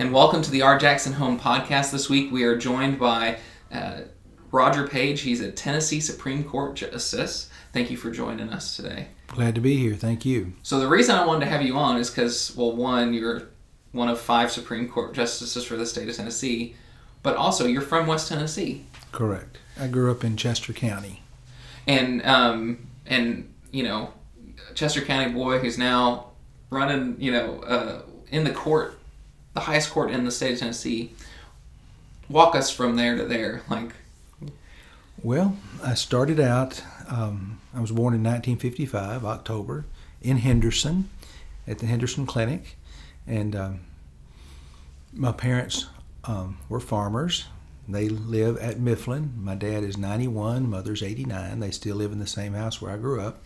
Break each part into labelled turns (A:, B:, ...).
A: and welcome to the Our Jackson Home Podcast. This week we are joined by uh, Roger Page. He's a Tennessee Supreme Court Justice. Thank you for joining us today.
B: Glad to be here. Thank you.
A: So the reason I wanted to have you on is because, well, one, you're one of five Supreme Court justices for the state of Tennessee, but also you're from West Tennessee.
B: Correct. I grew up in Chester County.
A: And um, and you know, Chester County boy who's now running, you know, uh, in the court, the highest court in the state of Tennessee. Walk us from there to there, like.
B: Well, I started out. Um, I was born in 1955, October, in Henderson, at the Henderson Clinic, and um, my parents um, were farmers. They live at Mifflin. My dad is 91, mother's 89. They still live in the same house where I grew up.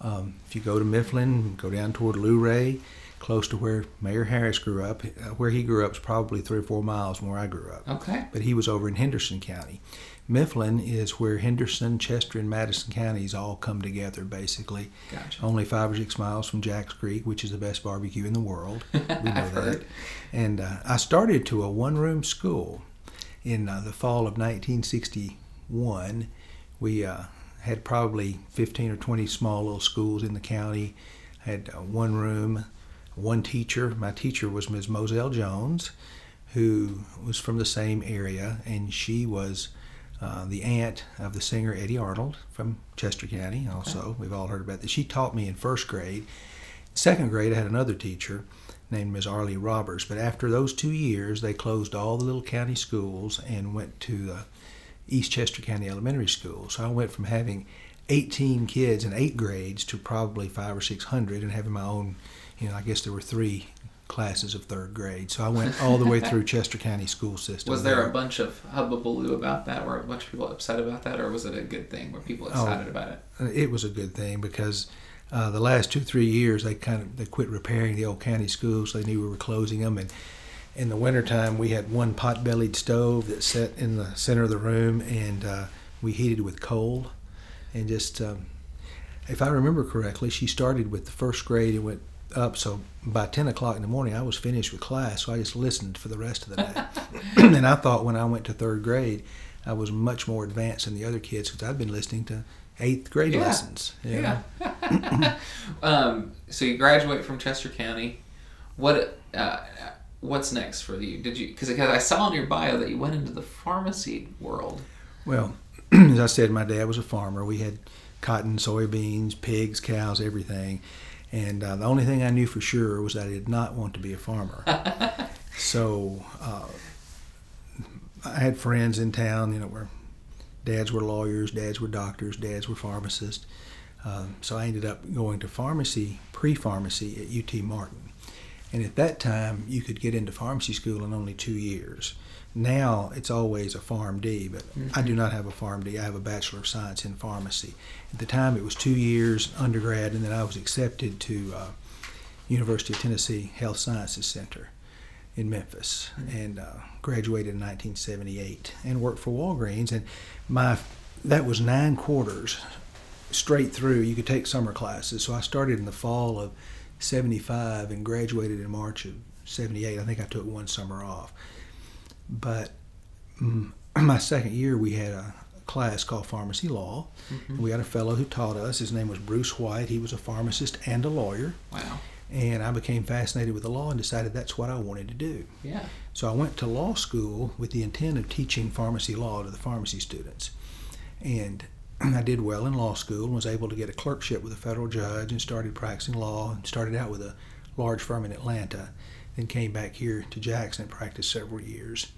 B: Um, if you go to Mifflin, go down toward Luray, close to where Mayor Harris grew up. Uh, where he grew up is probably three or four miles from where I grew up.
A: Okay.
B: But he was over in Henderson County. Mifflin is where Henderson, Chester, and Madison counties all come together, basically.
A: Gotcha.
B: Only five or six miles from Jacks Creek, which is the best barbecue in the world. We know that. And uh, I started to a one room school in uh, the fall of 1961. We uh, had probably 15 or 20 small little schools in the county, had uh, one room, one teacher. My teacher was Ms. Moselle Jones, who was from the same area, and she was uh, the aunt of the singer Eddy Arnold from Chester County. Also, okay. we've all heard about this. She taught me in first grade. Second grade, I had another teacher named Ms. Arlie Roberts. But after those two years, they closed all the little county schools and went to the East Chester County Elementary School. So I went from having 18 kids in eight grades to probably five or six hundred, and having my own. You know, I guess there were three classes of third grade. So I went all the way through Chester County school system.
A: Was there a bunch of hubbubaloo about that? Were a bunch of people upset about that, or was it a good thing? Were people excited oh, about it?
B: It was a good thing because uh, the last two three years they kind of they quit repairing the old county schools. They knew we were closing them, and in the wintertime we had one pot-bellied stove that sat in the center of the room, and uh, we heated with coal, and just. Um, if I remember correctly, she started with the first grade and went up. So by 10 o'clock in the morning, I was finished with class. So I just listened for the rest of the day. and I thought when I went to third grade, I was much more advanced than the other kids because I'd been listening to eighth grade
A: yeah.
B: lessons.
A: Yeah. um, so you graduate from Chester County. What uh, what's next for you? Did you because I saw in your bio that you went into the pharmacy world.
B: Well, as I said, my dad was a farmer. We had cotton, soybeans, pigs, cows, everything. And uh, the only thing I knew for sure was that I did not want to be a farmer. so uh, I had friends in town, you know, where dads were lawyers, dads were doctors, dads were pharmacists. Um, so I ended up going to pharmacy, pre-pharmacy at UT Martin. And at that time, you could get into pharmacy school in only two years. Now it's always a PharmD, but mm-hmm. I do not have a PharmD. I have a Bachelor of Science in Pharmacy. At the time, it was two years undergrad, and then I was accepted to uh, University of Tennessee Health Sciences Center in Memphis and uh, graduated in 1978 and worked for Walgreens. And my that was nine quarters straight through. You could take summer classes. So I started in the fall of 75 and graduated in March of 78. I think I took one summer off. But mm, my second year, we had a class called Pharmacy Law. Mm-hmm. We had a fellow who taught us. His name was Bruce White. He was a pharmacist and a lawyer.
A: Wow
B: and I became fascinated with the law and decided that's what I wanted to do.
A: Yeah.
B: So I went to law school with the intent of teaching pharmacy law to the pharmacy students. And I did well in law school and was able to get a clerkship with a federal judge and started practicing law and started out with a large firm in Atlanta, then came back here to Jackson and practiced several years.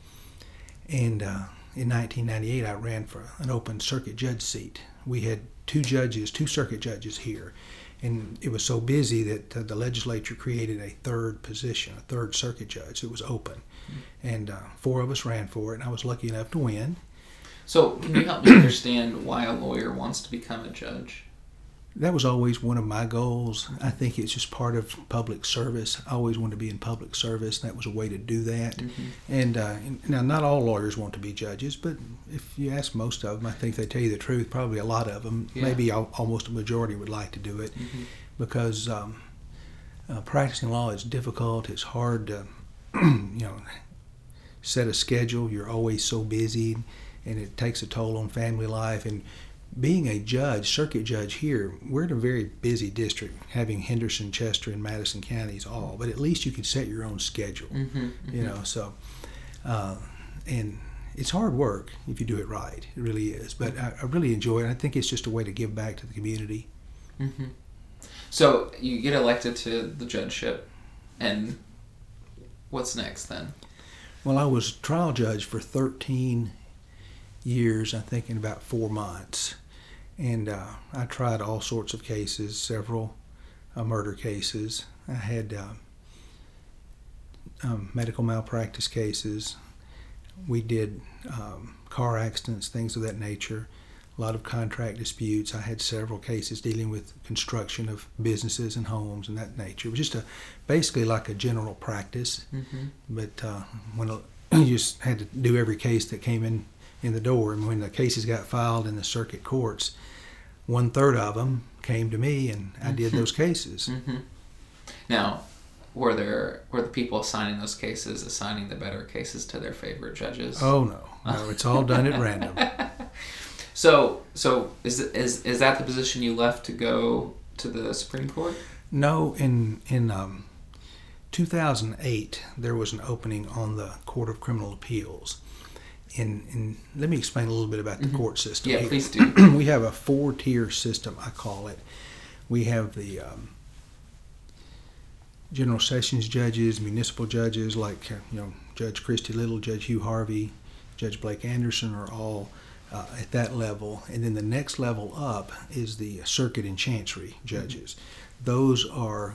B: And uh, in 1998, I ran for an open circuit judge seat. We had two judges, two circuit judges here and it was so busy that uh, the legislature created a third position, a third circuit judge. It was open, mm-hmm. and uh, four of us ran for it, and I was lucky enough to win.
A: So, can you help me understand why a lawyer wants to become a judge?
B: that was always one of my goals. I think it's just part of public service. I always wanted to be in public service. That was a way to do that. Mm-hmm. And uh, now, not all lawyers want to be judges, but if you ask most of them, I think they tell you the truth. Probably a lot of them, yeah. maybe almost a majority, would like to do it mm-hmm. because um, uh, practicing law is difficult. It's hard to you know, set a schedule. You're always so busy, and it takes a toll on family life. And being a judge, circuit judge here, we're in a very busy district, having Henderson, Chester, and Madison counties all. But at least you can set your own schedule.
A: Mm-hmm,
B: You know, so uh, and it's hard work if you do it right. It really is. But I, I really enjoy it. I think it's just a way to give back to the community.
A: Mm-hmm. So you get elected to the judgeship, and what's next then?
B: Well, I was trial judge for 13 years, I think, in about four months. And uh, I tried all sorts of cases, several uh, murder cases. I had uh, um, medical malpractice cases. We did um, car accidents, things of that nature. A lot of contract disputes. I had several cases dealing with construction of businesses and homes and that nature. It was just a basically like a general practice
A: Mm-hmm.
B: but uh, when a, you just had to do every case that came in in the door, and when the cases got filed in the circuit courts, one third of them came to me, and I did those cases.
A: Mm-hmm. Now, were there were the people assigning those cases assigning the better cases to their favorite judges?
B: Oh no, no, it's all done at random.
A: So so is is is that the position you left to go to the Supreme Court?
B: No, in in um, 2008 there was an opening on the Court of Criminal Appeals. In, in let me explain a little bit about the court system.
A: Yeah, please do.
B: we have a four tier system, I call it. We have the um, general sessions judges, municipal judges like uh, you know Judge Christy Little, Judge Hugh Harvey, Judge Blake Anderson are all uh, at that level, and then the next level up is the circuit and chancery judges. Those are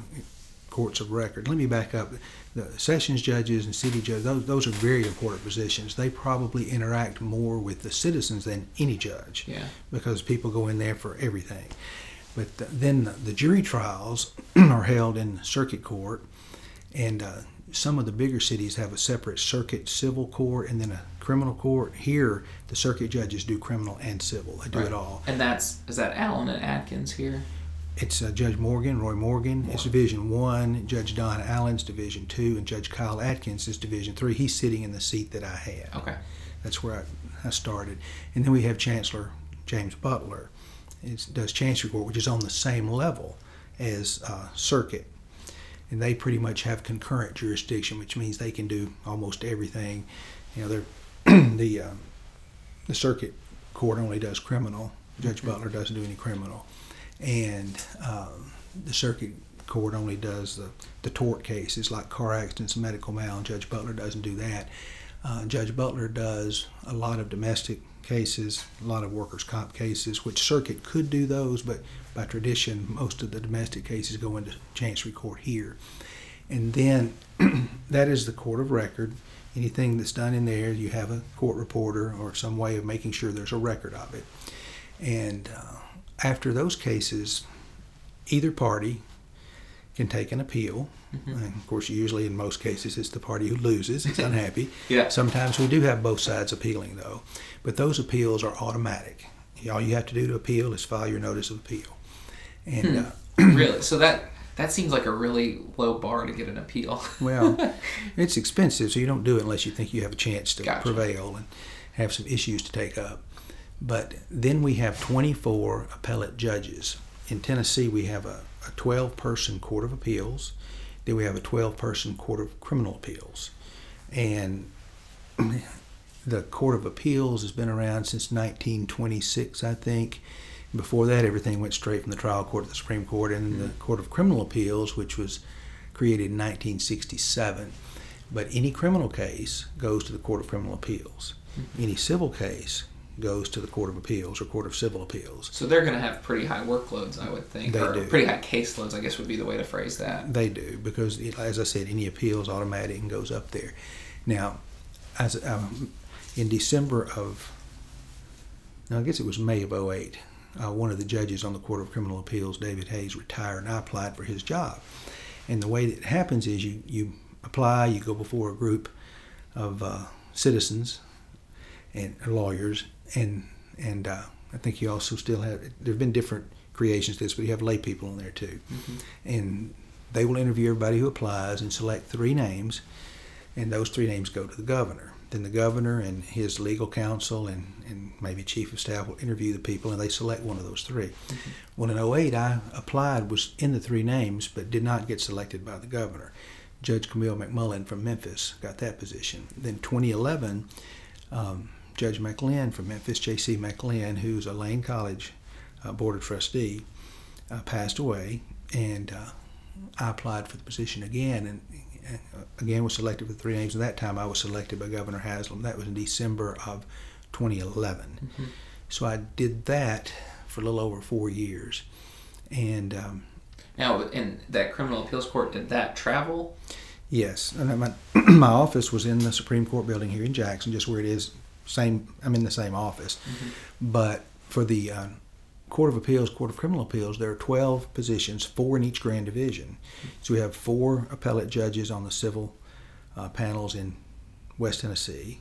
B: courts of record. Let me back up. The sessions judges and city judges, those, those are very important positions. They probably interact more with the citizens than any judge
A: Yeah.
B: because people go in there for everything. But th- then the, the jury trials are held in circuit court, and uh, some of the bigger cities have a separate circuit civil court and then a criminal court. Here, the circuit judges do criminal and civil. They do
A: Right.
B: it all.
A: And that's is that Allen and Atkins here?
B: It's uh, Judge Morgan, Roy Morgan. It's Division One. Judge Don Allen's Division Two, and Judge Kyle Atkins is Division Three. He's sitting in the seat that I had.
A: Okay.
B: That's where I, I started. And then we have Chancellor James Butler. It does Chancery Court, which is on the same level as uh, Circuit. And they pretty much have concurrent jurisdiction, which means they can do almost everything. You know, they're the um, the Circuit Court only does criminal. Judge Butler doesn't do any criminal, and um, the Circuit Court only does the, the tort cases like car accidents, and medical mal. And Judge Butler doesn't do that. Uh, Judge Butler does a lot of domestic cases, a lot of workers' comp cases, which circuit could do those, but by tradition, most of the domestic cases go into Chancery Court here. And then that is the court of record. Anything that's done in there, you have a court reporter or some way of making sure there's a record of it. And uh, after those cases, either party can take an appeal. And of course, usually in most cases, it's the party who loses. It's unhappy.
A: Yeah.
B: Sometimes we do have both sides appealing, though. But those appeals are automatic. All you have to do to appeal is file your notice of appeal. And uh,
A: really? So that that seems like a really low bar to get an appeal.
B: well, it's expensive, so you don't do it unless you think you have a chance to
A: Gotcha.
B: prevail and have some issues to take up. But then we have 24 appellate judges. In Tennessee, we have a, a 12 person court of appeals. Then we have a 12 person court of criminal appeals. And the court of appeals has been around since 1926, I think. Before that, everything went straight from the trial court to the Supreme Court, and the hmm. Court of Criminal Appeals, which was created in 1967. But any criminal case goes to the Court of Criminal Appeals. Hmm. Any civil case goes to the Court of Appeals or Court of Civil Appeals.
A: So they're going to have pretty high workloads, I would think,
B: They
A: or
B: do.
A: pretty high caseloads. I guess would be the way to phrase that.
B: They do because, as I said, any appeals automatic and goes up there. Now, as um, in December of, now I guess it was May of 08, uh, one of the judges on the Court of Criminal Appeals, David Hayes, retired, and I applied for his job. And the way that it happens is you, you apply, you go before a group of uh, citizens and lawyers, and and uh, I think you also still have. There have been different creations to this, but you have lay people in there too, and they will interview everybody who applies and select three names, and those three names go to the governor. Then the governor and his legal counsel and, and maybe chief of staff will interview the people, and they select one of those 3
A: Mm-hmm.
B: Well, in 08, I applied, was in the three names, but did not get selected by the governor. Judge Camille McMullen from Memphis got that position. Then 2011, um, Judge McLin from Memphis, J.C. McLin, who's a Lane College uh, Board of Trustee, uh, passed away, and uh, I applied for the position again, and uh, again was selected for three names. At that time, I was selected by Governor Haslam. That was in December of 2011.
A: Mhm.
B: So I did that for a little over four years, and um,
A: Now, in that criminal appeals court, did that travel?
B: Yes, and my my office was in the Supreme Court building here in Jackson, just where it is. Same, I'm in the same office, but for the uh, Court of Appeals, Court of Criminal Appeals, there are 12 positions, four in each grand division. So we have four appellate judges on the civil uh, panels in West Tennessee,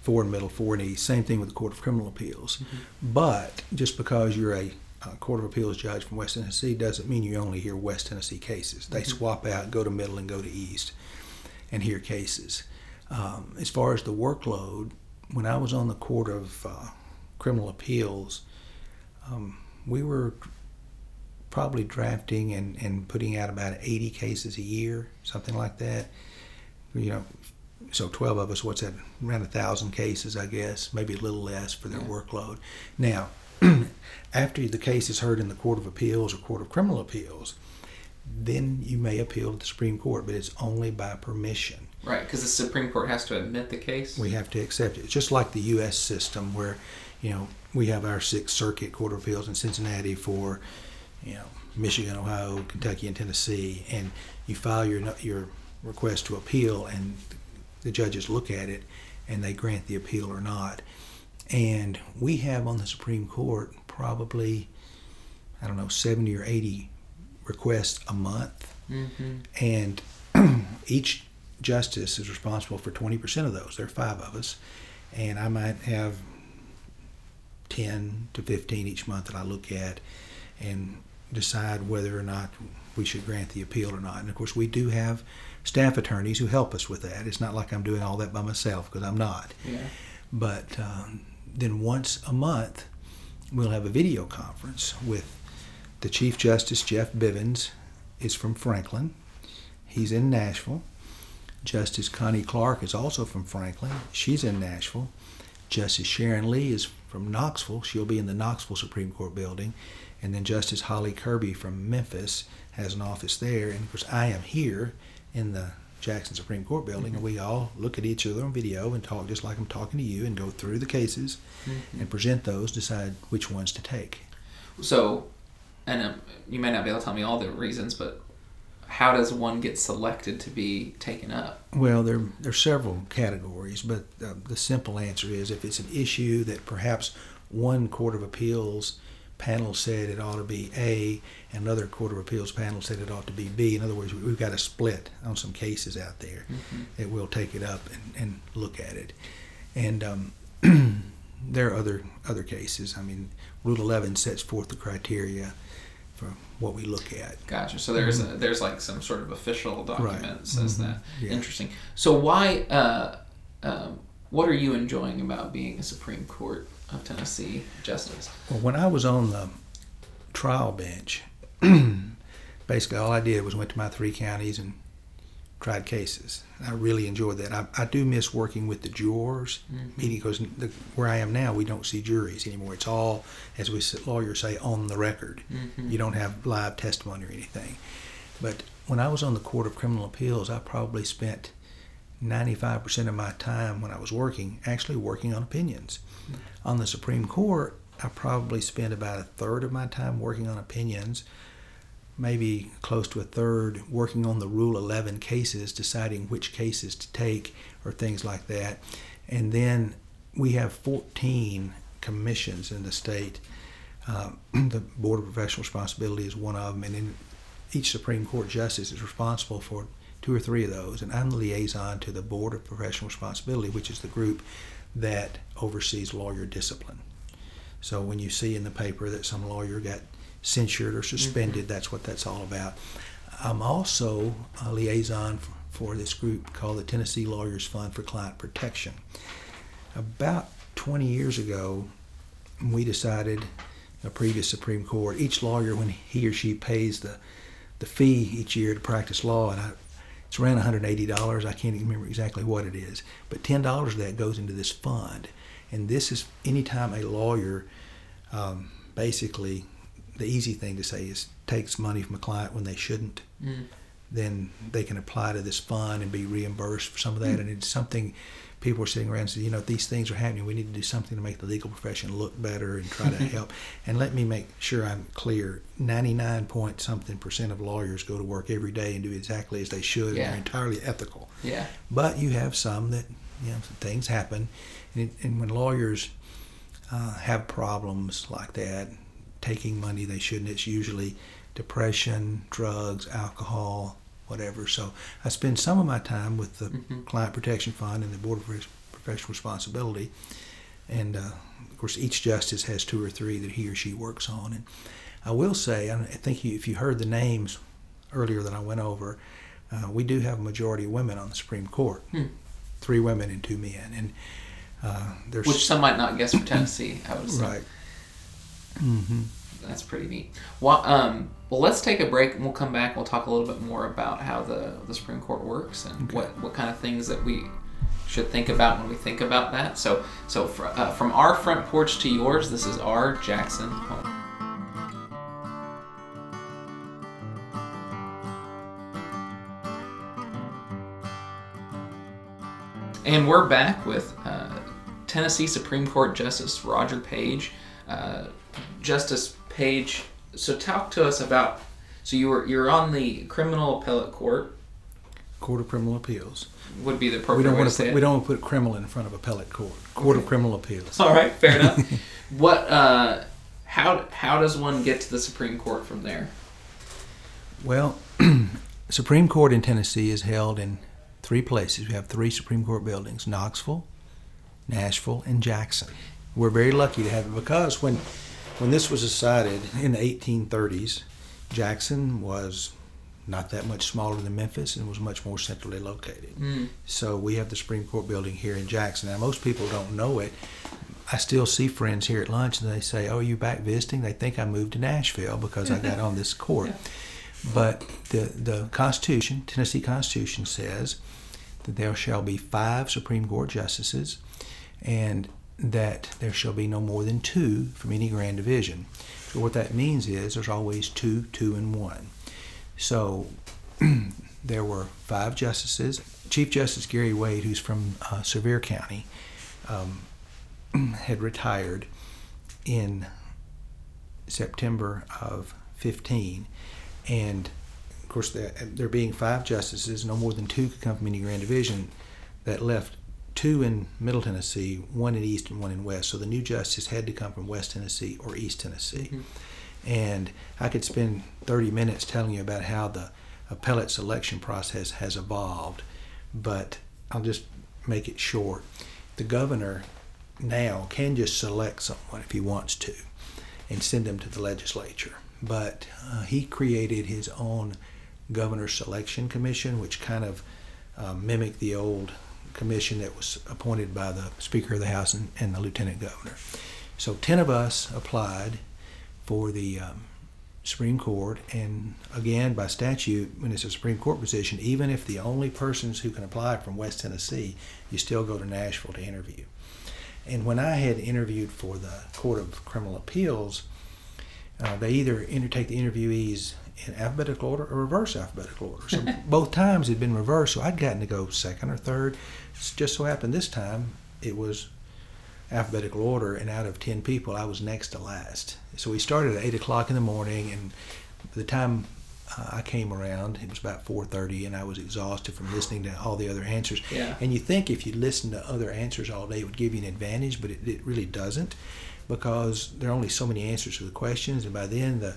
B: four in Middle, four in East. Same thing with the Court of Criminal Appeals. But just because you're a uh, Court of Appeals judge from West Tennessee doesn't mean you only hear West Tennessee cases. They swap out, go to Middle, and go to East and hear cases. Um, as far as the workload, when I was on the Court of uh, Criminal Appeals, um, we were probably drafting and, and putting out about 80 cases a year, something like that. You know, so 12 of us, what's that, around a thousand cases, I guess, maybe a little less for their
A: Yeah.
B: workload. Now, after the case is heard in the Court of Appeals or Court of Criminal Appeals, then you may appeal to the Supreme Court, but it's only by permission.
A: Right, because the Supreme Court has to admit the case.
B: We have to accept it. It's just like the U.S. system where, you know, we have our Sixth Circuit Court of Appeals in Cincinnati for, you know, Michigan, Ohio, Kentucky, and Tennessee, and you file your your request to appeal, and the judges look at it, and they grant the appeal or not. And we have on the Supreme Court probably, I don't know, 70 or 80 requests a month
A: mm-hmm.
B: and each justice is responsible for 20% of those. There are five of us, and I might have 10 to 15 each month that I look at and decide whether or not we should grant the appeal or not. And of course, we do have staff attorneys who help us with that. It's not like I'm doing all that by myself because I'm not.
A: Yeah.
B: But um, then once a month, we'll have a video conference with the Chief Justice Jeff Bivins is from Franklin. He's in Nashville. Justice Connie Clark is also from Franklin. She's in Nashville. Justice Sharon Lee is from Knoxville. She'll be in the Knoxville Supreme Court building. And then Justice Holly Kirby from Memphis has an office there. And of course, I am here in the Jackson Supreme Court building, and we all look at each other on video and talk just like I'm talking to you and go through the cases
A: Mhm.
B: and present those, decide which ones to take.
A: So, and um, you may not be able to tell me all the reasons, but how does one get selected to be taken up?
B: Well, there, there are several categories, but uh, the simple answer is if it's an issue that perhaps one Court of Appeals panel said it ought to be A, and another Court of Appeals panel said it ought to be B. In other words, we've got a split on some cases out there
A: Mhm.
B: that we'll take it up and, and look at it. And um, there are other other cases. I mean, Rule 11 sets forth the criteria for what we look at.
A: Gotcha. So there's a, there's like some sort of official document
B: Mm-hmm. Right.
A: says
B: Mhm.
A: that.
B: Yeah.
A: Interesting. So why? Uh, um, what are you enjoying about being a Supreme Court of Tennessee justice?
B: Well, when I was on the trial bench, basically all I did was went to my three counties and tried cases. I really enjoyed that. I, I do miss working with the jurors,
A: Mhm.
B: meaning because the, where I am now, we don't see juries anymore. It's all, as we lawyers say, on the record.
A: Mhm.
B: You don't have live testimony or anything. But when I was on the Court of Criminal Appeals, I probably spent 95% of my time when I was working actually working on opinions. On the Supreme Court, I probably spent about a third of my time working on opinions, maybe close to a third working on the Rule 11 cases, deciding which cases to take or things like that. And then we have 14 commissions in the state. Uh, the Board of Professional Responsibility is one of them, and then each Supreme Court justice is responsible for two or three of those. And I'm the liaison to the Board of Professional Responsibility, which is the group that oversees lawyer discipline. So when you see in the paper that some lawyer got censured or suspended, that's what that's all about. I'm also a liaison for this group called the Tennessee Lawyers Fund for Client Protection. About 20 years ago, we decided, a previous Supreme Court, each lawyer, when he or she pays the, the fee each year to practice law, and I, it's around $180. I can't even remember exactly what it is, but $10 of that goes into this fund. And this is anytime a lawyer um, basically the easy thing to say is takes money from a client when they shouldn't,
A: Mm.
B: then they can apply to this fund and be reimbursed for some of that. And it's something people are sitting around and say, you know, these things are happening. We need to do something to make the legal profession look better and try to help. And let me make sure I'm clear: ninety-nine point something percent of lawyers go to work every day and do exactly as they should.
A: Yeah.
B: And they're entirely ethical.
A: Yeah.
B: But you have some that, you know, things happen. And, it, and when lawyers uh, have problems like that, taking money they shouldn't, it's usually depression, drugs, alcohol, whatever. So I spend some of my time with the
A: Mhm.
B: Client Protection Fund and the Board of Professional Responsibility. And uh, of course, each justice has two or three that he or she works on. And I will say, I think if you heard the names earlier that I went over, uh, we do have a majority of women on the Supreme Court.
A: Hmm.
B: Three women and two men. And uh, there's
A: Which some might not guess for Tennessee. I would say.
B: right. Hmm
A: That's pretty neat. Well, um, well, let's take a break and we'll come back. We'll talk a little bit more about how the, the Supreme Court works and
B: Okay.
A: what, what kind of things that we should think about when we think about that. So, so fr- uh, from our front porch to yours, this is our Jackson home. And we're back with uh, Tennessee Supreme Court Justice Roger Page. Uh, Justice Page, so talk to us about. So you were you're on the criminal appellate court.
B: Court of Criminal Appeals.
A: Would be the
B: We don't want
A: to
B: put,
A: it.
B: we don't want to put criminal in front of appellate court. Court of Criminal Appeals.
A: All right, fair enough. what? Uh, how how does one get to the Supreme Court from there?
B: Well, Supreme Court in Tennessee is held in three places. We have three Supreme Court buildings: Knoxville, Nashville, and Jackson. We're very lucky to have it because when when this was decided in the 1830s, Jackson was not that much smaller than Memphis and was much more centrally located.
A: Mm.
B: So we have the Supreme Court building here in Jackson. Now most people don't know it. I still see friends here at lunch and they say, "Oh, you back visiting?" They think I moved to Nashville because I got on this court. But the the Constitution, Tennessee Constitution says that there shall be five Supreme Court justices, and that there shall be no more than two from any grand division. So what that means is there's always two, two, and one. So there were five justices. Chief Justice Gary Wade, who's from uh, Sevier County, um, had retired in September of 15, and of course there, there being five justices, no more than two could come from any grand division. That left two in Middle Tennessee, one in East and one in West. So the new justice had to come from West Tennessee or East Tennessee. And I could spend 30 minutes telling you about how the appellate selection process has evolved, but I'll just make it short. The governor now can just select someone if he wants to and send them to the legislature. But uh, he created his own governor selection commission, which kind of uh, mimicked the old commission that was appointed by the Speaker of the House and, and the Lieutenant Governor. So 10 of us applied for the um, Supreme Court, and again, by statute, when it's a Supreme Court position, even if the only persons who can apply from West Tennessee, you still go to Nashville to interview. And when I had interviewed for the Court of Criminal Appeals, uh, they either take the interviewees in alphabetical order or reverse alphabetical order. So both times had been reversed, so I'd gotten to go second or third. It's just so happened this time it was alphabetical order, and out of 10 people, I was next to last. So we started at 8 o'clock in the morning, and by the time uh, I came around, it was about 4.30, and I was exhausted from listening to all the other answers.
A: Yeah.
B: And you think if you listen to other answers all day, it would give you an advantage, but it, it really doesn't because there are only so many answers to the questions, and by then the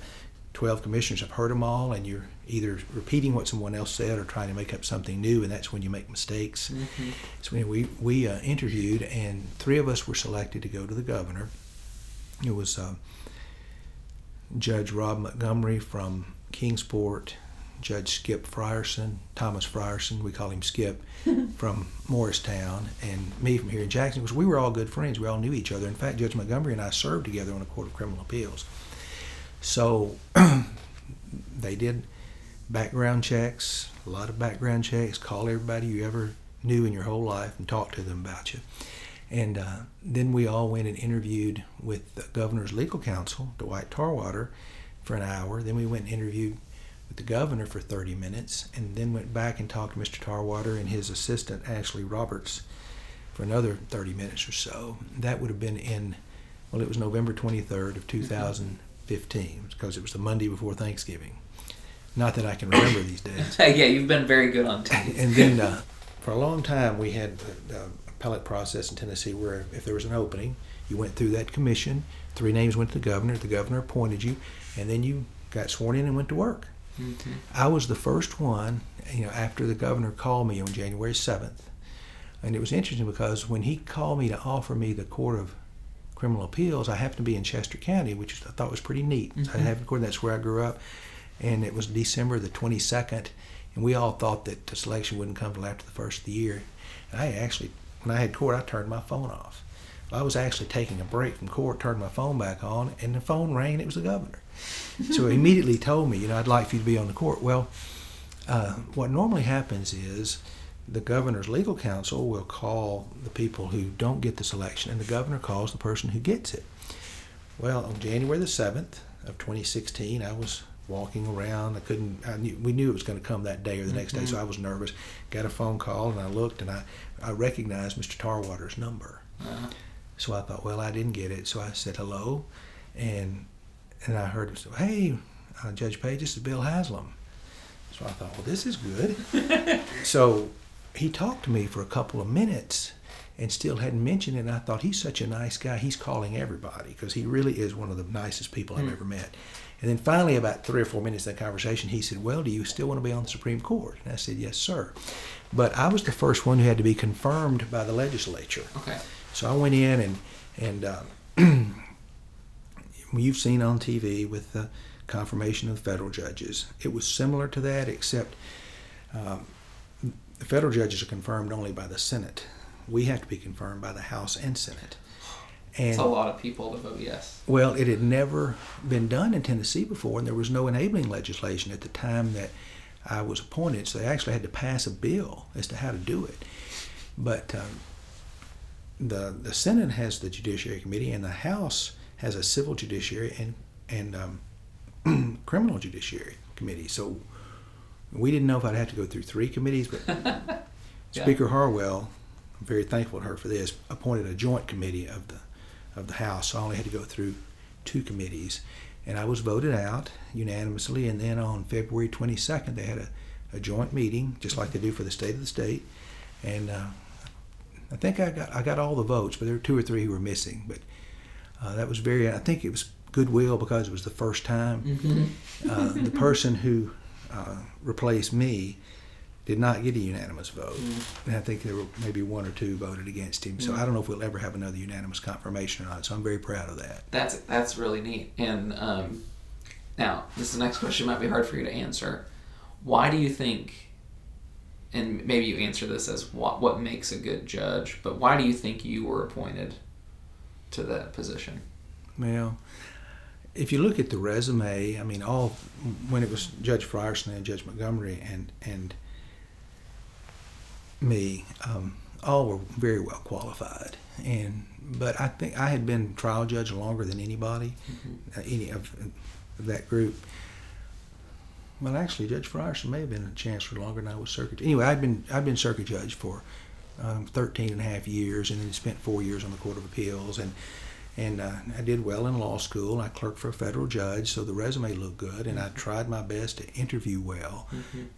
B: 12 commissioners have heard them all, and you're either repeating what someone else said or trying to make up something new, and that's when you make mistakes.
A: Mhm.
B: So anyway, we, we uh, interviewed, and three of us were selected to go to the governor. It was uh, Judge Rob Montgomery from Kingsport, Judge Skip Frierson, Thomas Frierson, we call him Skip, from Morristown, and me from here in Jackson, because we were all good friends. We all knew each other. In fact, Judge Montgomery and I served together on a Court of Criminal Appeals. So they did background checks, a lot of background checks, call everybody you ever knew in your whole life and talk to them about you. And uh, then we all went and interviewed with the governor's legal counsel, Dwight Tarwater, for an hour. Then we went and interviewed with the governor for 30 minutes, and then went back and talked to Mr. Tarwater and his assistant, Ashley Roberts, for another 30 minutes or so. That would have been in, well, it was November 23rd of 2015, because it was the Monday before Thanksgiving. Not that I can remember these days.
A: yeah, you've been very good on dates.
B: And then uh, for a long time, we had the, the appellate process in Tennessee where if there was an opening, you went through that commission, three names went to the governor, the governor appointed you, and then you got sworn in and went to work.
A: Mhm.
B: I was the first one, you know, after the governor called me on January 7th. And it was interesting because when he called me to offer me the Court of Criminal Appeals, I happened to be in Chester County, which I thought was pretty neat. So I happened to court, that's where I grew up. And it was December the 22nd, and we all thought that the selection wouldn't come till after the first of the year. And I actually, when I had court, I turned my phone off. I was actually taking a break from court, turned my phone back on, and the phone rang, it was the governor. so he immediately told me, you know, I'd like for you to be on the court. Well, uh, what normally happens is the governor's legal counsel will call the people who don't get the selection, and the governor calls the person who gets it. Well, on January the 7th of 2016, I was walking around. I couldn't, I knew, we knew it was going to come that day or the next day, so I was nervous. Got a phone call, and I looked, and I, I recognized Mr. Tarwater's number.
A: Uh,
B: So I thought, well, I didn't get it. So I said hello, and and I heard him say, "Hey, uh, Judge Page, this is Bill Haslam." So I thought, well, this is good. so he talked to me for a couple of minutes, and still hadn't mentioned it. And I thought he's such a nice guy. He's calling everybody because he really is one of the nicest people I've
A: Hmm.
B: ever met. And then finally, about three or four minutes of that conversation, he said, "Well, do you still want to be on the Supreme Court?" And I said, "Yes, sir." But I was the first one who had to be confirmed by the legislature.
A: okay.
B: So I went in and and uh, you've seen on TV with the confirmation of federal judges. It was similar to that, except um, the federal judges are confirmed only by the Senate. We have to be confirmed by the House and Senate. And
A: It's a lot of people to vote yes.
B: well, it had never been done in Tennessee before, and there was no enabling legislation at the time that I was appointed. So they actually had to pass a bill as to how to do it. But um, the the Senate has the Judiciary Committee, and the House has a Civil Judiciary and and um, Criminal Judiciary Committee. So we didn't know if I'd have to go through three committees, but
A: Yeah.
B: Speaker Harwell, I'm very thankful to her for this, appointed a joint committee of the of the House. So I only had to go through two committees, and I was voted out unanimously. And then on February 22nd, they had a, a joint meeting, just like they do for the state of the state. And uh, I think I got I got all the votes, but there were two or three who were missing. But uh, that was very. I think it was goodwill because it was the first time.
A: Mm-hmm.
B: Uh, the person who uh, replaced me did not get a unanimous vote.
A: Mm.
B: And I think there were maybe one or two voted against him. So
A: Mm.
B: I don't know if we'll ever have another unanimous confirmation or not. So I'm very proud of that.
A: That's that's really neat. And um, now this the next question might be hard for you to answer. Why do you think? And maybe you answer this as what what makes a good judge, but why do you think you were appointed to that position?
B: Well, if you look at the resume, I mean, all when it was Judge Frierson and Judge Montgomery and and me, um, all were very well qualified. And but I think I had been trial judge longer than anybody, uh, any of, of that group. Well, actually, Judge Frierson may have been a chancellor longer than I was circuit. Anyway, I've been I'd been circuit judge for um, 13 and a half years, and then spent four years on the Court of Appeals, and and uh, I did well in law school. I clerked for a federal judge, so the resume looked good, and I tried my best to interview well.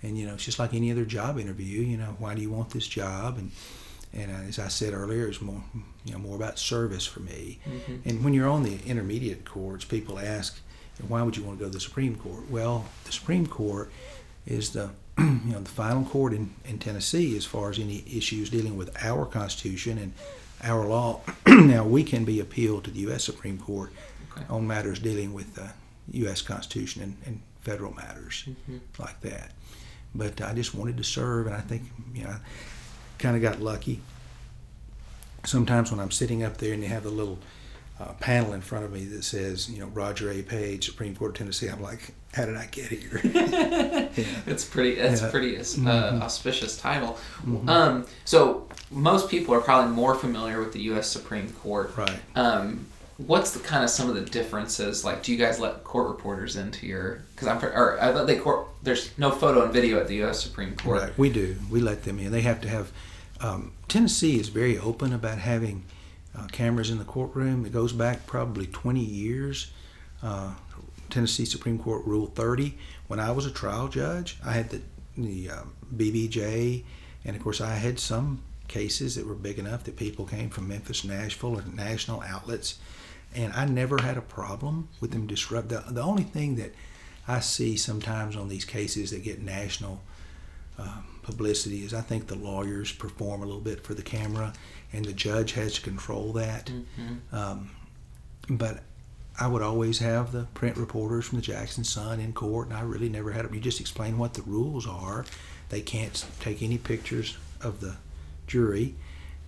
B: And you know, it's just like any other job interview. You know, why do you want this job? And and as I said earlier, it's more you know more about service for me.
A: Mm-hmm.
B: And when you're on the intermediate courts, people ask, why would you want to go to the Supreme Court? Well, the Supreme Court is the you know the final court in, in Tennessee as far as any issues dealing with our Constitution and our law. now we can be appealed to the U.S. Supreme Court
A: Okay.
B: on matters dealing with uh, the U.S. Constitution and, and federal matters mm-hmm. like that. But I just wanted to serve, and I think you know, kind of got lucky. Sometimes when I'm sitting up there and they have the little uh, panel in front of me that says, you know, Roger A. Page, Supreme Court of Tennessee, I'm like, how did I get here?
A: It's pretty. It's
B: Yeah.
A: pretty uh,
B: Mhm.
A: auspicious title.
B: Mhm.
A: Um, so most people are probably more familiar with the U.S. Supreme Court.
B: right.
A: Um, what's the kind of some of the differences? Like, do you guys let court reporters into your? Because I'm, or I thought they court. There's no photo and video at the U.S. Supreme Court.
B: Right, we do. We let them in. They have to have. Um, Tennessee is very open about having uh, cameras in the courtroom. It goes back probably 20 years. Uh, Tennessee Supreme Court Rule 30. When I was a trial judge, I had the the um, BBJ, and of course I had some cases that were big enough that people came from Memphis, Nashville, or national outlets, and I never had a problem with them disrupt. The, the only thing that I see sometimes on these cases that get national um, publicity is I think the lawyers perform a little bit for the camera, and the judge has to control that.
A: Mhm.
B: Um, but I would always have the print reporters from the Jackson Sun in court, and I really never had them. You just explain what the rules are. They can't take any pictures of the jury,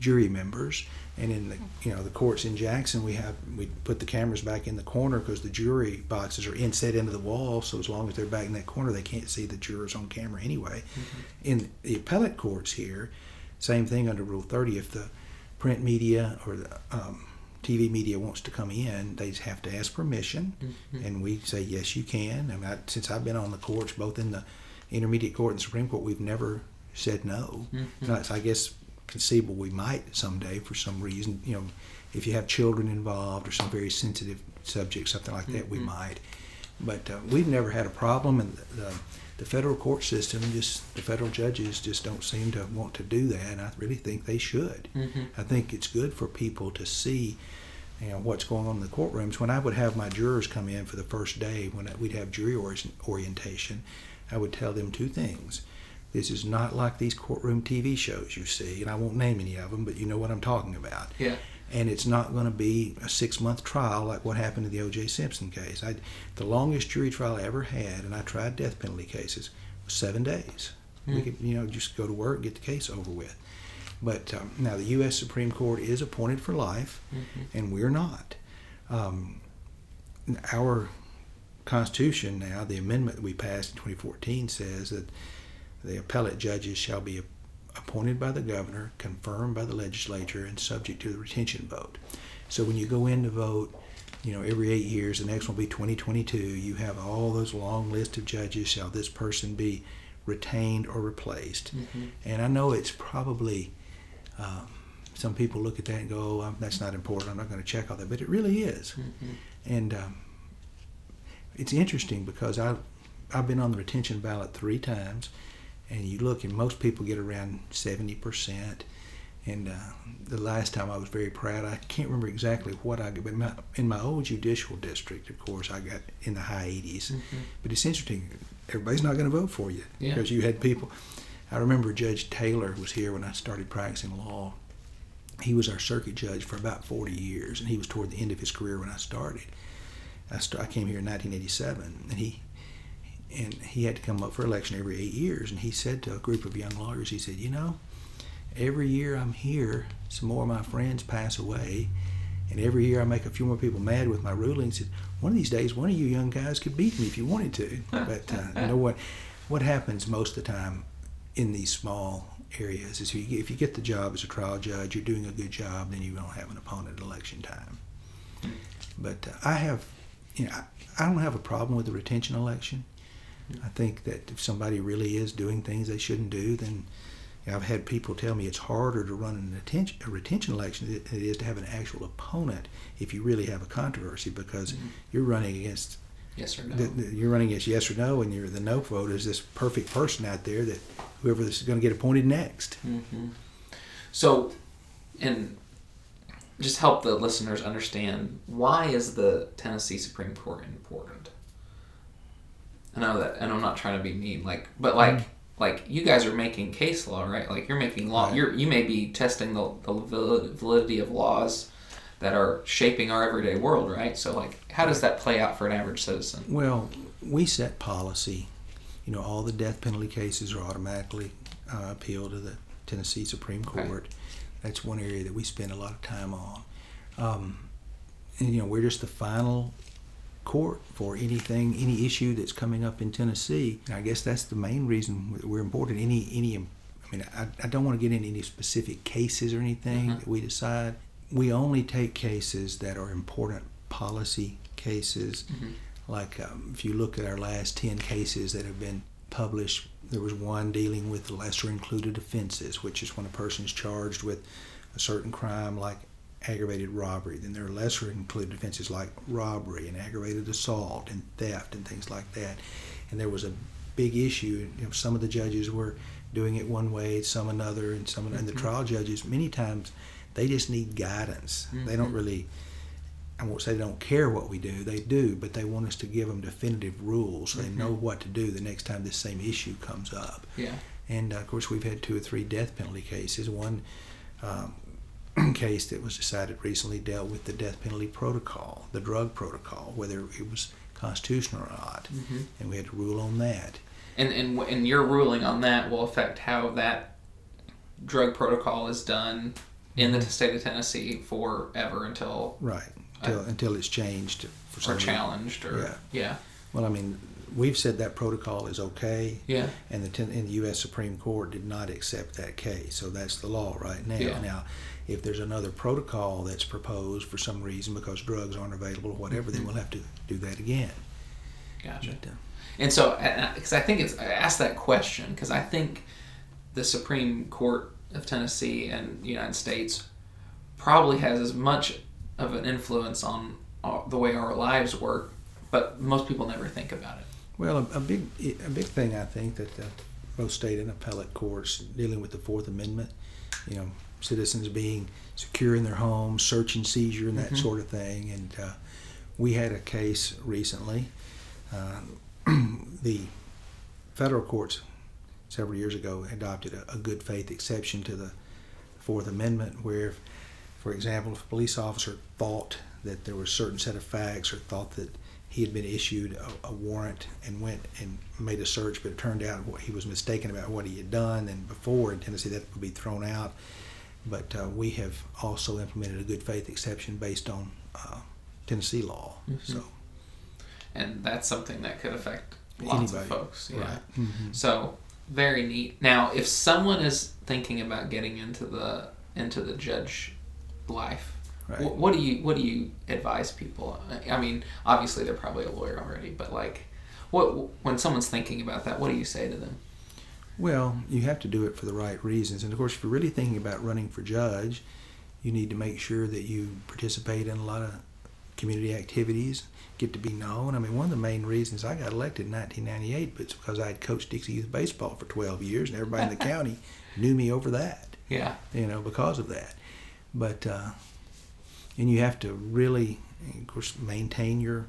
B: jury members, and in the you know the courts in Jackson, we have we put the cameras back in the corner because the jury boxes are inset into the wall. So as long as they're back in that corner, they can't see the jurors on camera anyway. In the appellate courts here, same thing under Rule 30. If the print media or the um, TV media wants to come in, they have to ask permission,
A: Mhm.
B: and we say yes, you can. I mean, I, since I've been on the courts, both in the intermediate court and Supreme Court, we've never said no.
A: Mhm.
B: So I guess conceivable we might someday for some reason. You know, if you have children involved or some very sensitive subject, something like that, we
A: Mhm.
B: might. But uh, we've never had a problem, and the, the, federal court system just the federal judges just don't seem to want to do that, and I really think they should.
A: Mhm.
B: I think it's good for people to see, you know, what's going on in the courtrooms. When I would have my jurors come in for the first day, when we'd have jury orientation, I would tell them two things. This is not like these courtroom TV shows you see, and I won't name any of them, but you know what I'm talking about.
A: Yeah.
B: And it's not going to be a six-month trial like what happened in the O.J. Simpson case. I, the longest jury trial I ever had, and I tried death penalty cases, was seven days. We
A: Hmm.
B: could, you know, just go to work, get the case over with. But um, now the U.S. Supreme Court is appointed for life,
A: Mhm.
B: and we're not. Um, our Constitution now, the amendment that we passed in 2014 says that the appellate judges shall be appointed by the governor, confirmed by the legislature, and subject to the retention vote. So when you go in to vote, you know, every eight years, the next one will be 2022, you have all those long list of judges. Shall this person be retained or replaced?
A: Mhm.
B: And I know it's probably, um, some people look at that and go, oh, that's not important, I'm not going to check all that, but it really is.
A: Mhm.
B: And um, it's interesting because I, I've been on the retention ballot three times, and you look, and most people get around 70%. And uh, the last time I was very proud, I can't remember exactly what I got, but my, in my old judicial district, of course, I got in the high 80s.
A: Mhm.
B: But it's interesting, everybody's not going to vote for you
A: Yeah.
B: because you had people. I remember Judge Taylor was here when I started practicing law. He was our circuit judge for about 40 years, and he was toward the end of his career when I started. I, st- I came here in 1987, and he and he had to come up for election every eight years. And he said to a group of young lawyers, he said, "You know, every year I'm here, some more of my friends pass away, and every year I make a few more people mad with my rulings. And one of these days, one of you young guys could beat me if you wanted to. But uh, you know what? What happens most of the time in these small areas is if you, if you get the job as a trial judge, you're doing a good job, then you don't have an opponent at election time. But uh, I have, you know, I, I don't have a problem with the retention election. I think that if somebody really is doing things they shouldn't do, then you know, I've had people tell me it's harder to run an attention, a retention election than it is to have an actual opponent if you really have a controversy because
A: Mhm.
B: you're running against
A: Yes or no?
B: the, the, you're running against yes or no, and you're, the no vote is this perfect person out there that whoever this is going to get appointed next.
A: hmm So, and just help the listeners understand why is the Tennessee Supreme Court important? I know that, and I'm not trying to be mean, like, but like, like you guys are making case law, right? Like you're making law.
B: Right.
A: You're you may be testing the the validity of laws that are shaping our everyday world, right? So like, how does that play out for an average citizen?
B: Well, we set policy. You know, all the death penalty cases are automatically uh, appealed to the Tennessee Supreme. Court. That's one area that we spend a lot of time on. Um, and you know, we're just the final court for anything, any issue that's coming up in Tennessee. And I guess that's the main reason we're important. Any, any. I mean, I, I don't want to get into any specific cases or anything
A: Mhm.
B: that we decide. We only take cases that are important policy cases.
A: Mhm.
B: Like um, if you look at our last 10 cases that have been published, there was one dealing with lesser included offenses, which is when a person is charged with a certain crime like aggravated robbery. Then there are lesser included offenses like robbery and aggravated assault and theft and things like that. And there was a big issue. You know, some of the judges were doing it one way, some another, and some and the
A: Mhm.
B: trial judges many times they just need guidance. They don't
A: Mhm.
B: really I won't say they don't care what we do. They do, but they want us to give them definitive rules so they
A: Mhm.
B: know what to do the next time this same issue comes up.
A: Yeah.
B: And uh, of course, we've had two or three death penalty cases. One um, case that was decided recently dealt with the death penalty protocol, the drug protocol, whether it was constitutional or not,
A: Mhm.
B: and we had to rule on that.
A: And and and your ruling on that will affect how that drug protocol is done in the
B: Mhm.
A: state of Tennessee forever until
B: Right until until it's changed for some
A: or challenged or
B: Yeah.
A: yeah
B: Well, I mean, we've said that protocol is okay.
A: yeah
B: and the ten, and the U.S. Supreme Court did not accept that case. So that's the law right now.
A: Yeah.
B: Now, if there's another protocol that's proposed for some reason because drugs aren't available or whatever, then we'll have to do that again.
A: gotcha.
B: But, uh,
A: And so, because I think it's, I asked that question because I think the Supreme Court of Tennessee and the United States probably has as much of an influence on our, the way our lives work, but most people never think about it.
B: well, a, a big a big thing I think that uh, both state and appellate courts dealing with the Fourth Amendment, you know, citizens being secure in their homes, search and seizure, and that
A: Mhm.
B: sort of thing. And uh, we had a case recently. Uh, the federal courts several years ago adopted a, a good faith exception to the Fourth Amendment, where, for example, if a police officer thought that there was a certain set of facts or thought that he had been issued a, a warrant and went and made a search, but it turned out what he was mistaken about what he had done, and before in Tennessee that would be thrown out. But uh, we have also implemented a good faith exception based on uh, Tennessee law.
A: Mhm.
B: So
A: And that's something that could affect lots of folks. Yeah.
B: right. Mhm.
A: So very neat. Now, if someone is thinking about getting into the into the judge life,
B: Right.
A: wh- what do you what do you advise people? I mean, obviously they're probably a lawyer already, but like, what when someone's thinking about that, what do you say to them?
B: Well, you have to do it for the right reasons. And of course, if you're really thinking about running for judge, you need to make sure that you participate in a lot of community activities, get to be known. I mean, one of the main reasons I got elected in 1998 was because I had coached Dixie Youth Baseball for 12 years, and everybody in the county knew me over that,
A: Yeah.
B: you know, because of that. But, uh, and you have to really, of course, maintain your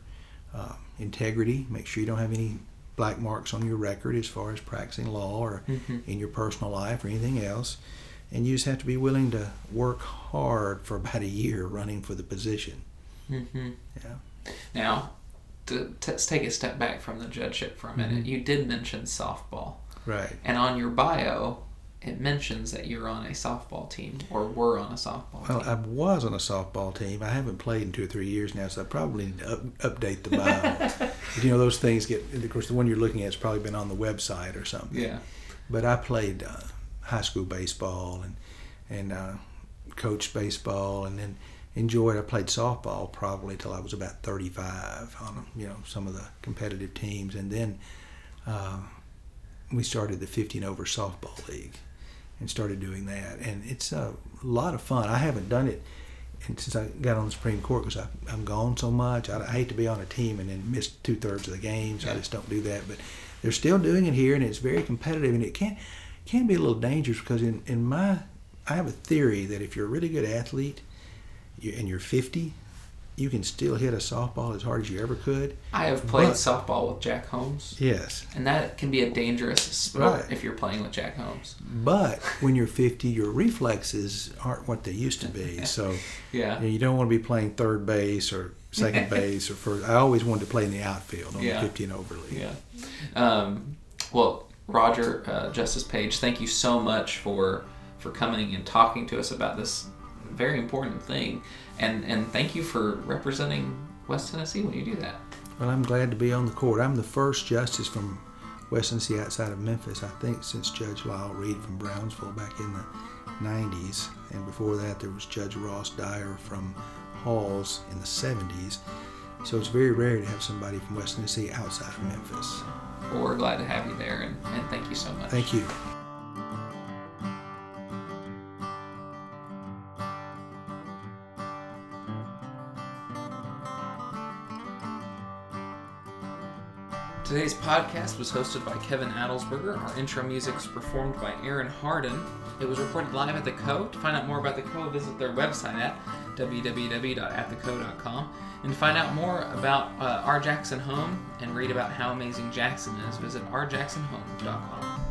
B: uh, integrity, make sure you don't have any black marks on your record as far as practicing law or
A: Mhm.
B: in your personal life or anything else. And you just have to be willing to work hard for about a year running for the position.
A: hmm
B: Yeah.
A: Now, to, let's take a step back from the judgeship for a minute.
B: Mhm.
A: You did mention softball,
B: Right.
A: and on your bio, it mentions that you're on a softball team or were on a softball
B: Well,
A: team.
B: I was on a softball team. I haven't played in two or three years now, so I probably need to up, update the bio. You know, those things get. Of course, the one you're looking at has probably been on the website or something.
A: yeah.
B: But I played uh, high school baseball and and uh, coached baseball, and then enjoyed. I played softball probably till I was about 35 on you know some of the competitive teams, and then uh, we started the 15 over softball league and started doing that, and it's a lot of fun. I haven't done it. And since I got on the Supreme Court, because I'm gone so much, I, I hate to be on a team and then miss two thirds of the games. I just don't do that. But they're still doing it here, and it's very competitive, and it can can be a little dangerous because in in my I have a theory that if you're a really good athlete, you, and you're 50, you can still hit a softball as hard as you ever could.
A: I have played
B: But-
A: softball with Jack Holmes,
B: Yes,
A: and that can be a dangerous sport
B: Right.
A: if you're playing with Jack Holmes.
B: but when you're 50, your reflexes aren't what they used to be. So
A: Yeah.
B: you, know, you don't want to be playing third base or second base or first. I always wanted to play in the outfield on
A: Yeah.
B: the 15 over league.
A: Yeah. Um, well, Roger uh, Justice Page, thank you so much for for coming and talking to us about this very important thing, and and thank you for representing West Tennessee when you do that.
B: Well, I'm glad to be on the court. I'm the first justice from West Tennessee outside of Memphis, I think, since Judge Lyle Reid from Brownsville back in the 90s. And before that, there was Judge Ross Dyer from Halls in the 70s. So it's very rare to have somebody from West Tennessee outside of Memphis.
A: Well, we're glad to have you there, and, and thank you so much.
B: Thank you.
A: Today's podcast was hosted by Kevin Adelsberger. Our intro music was performed by Aaron Harden. It was recorded live at the Co. To find out more about the Co, visit their website at www.attheco.com. And to find out more about uh, our Jackson home and read about how amazing Jackson is, visit ourjacksonhome.com.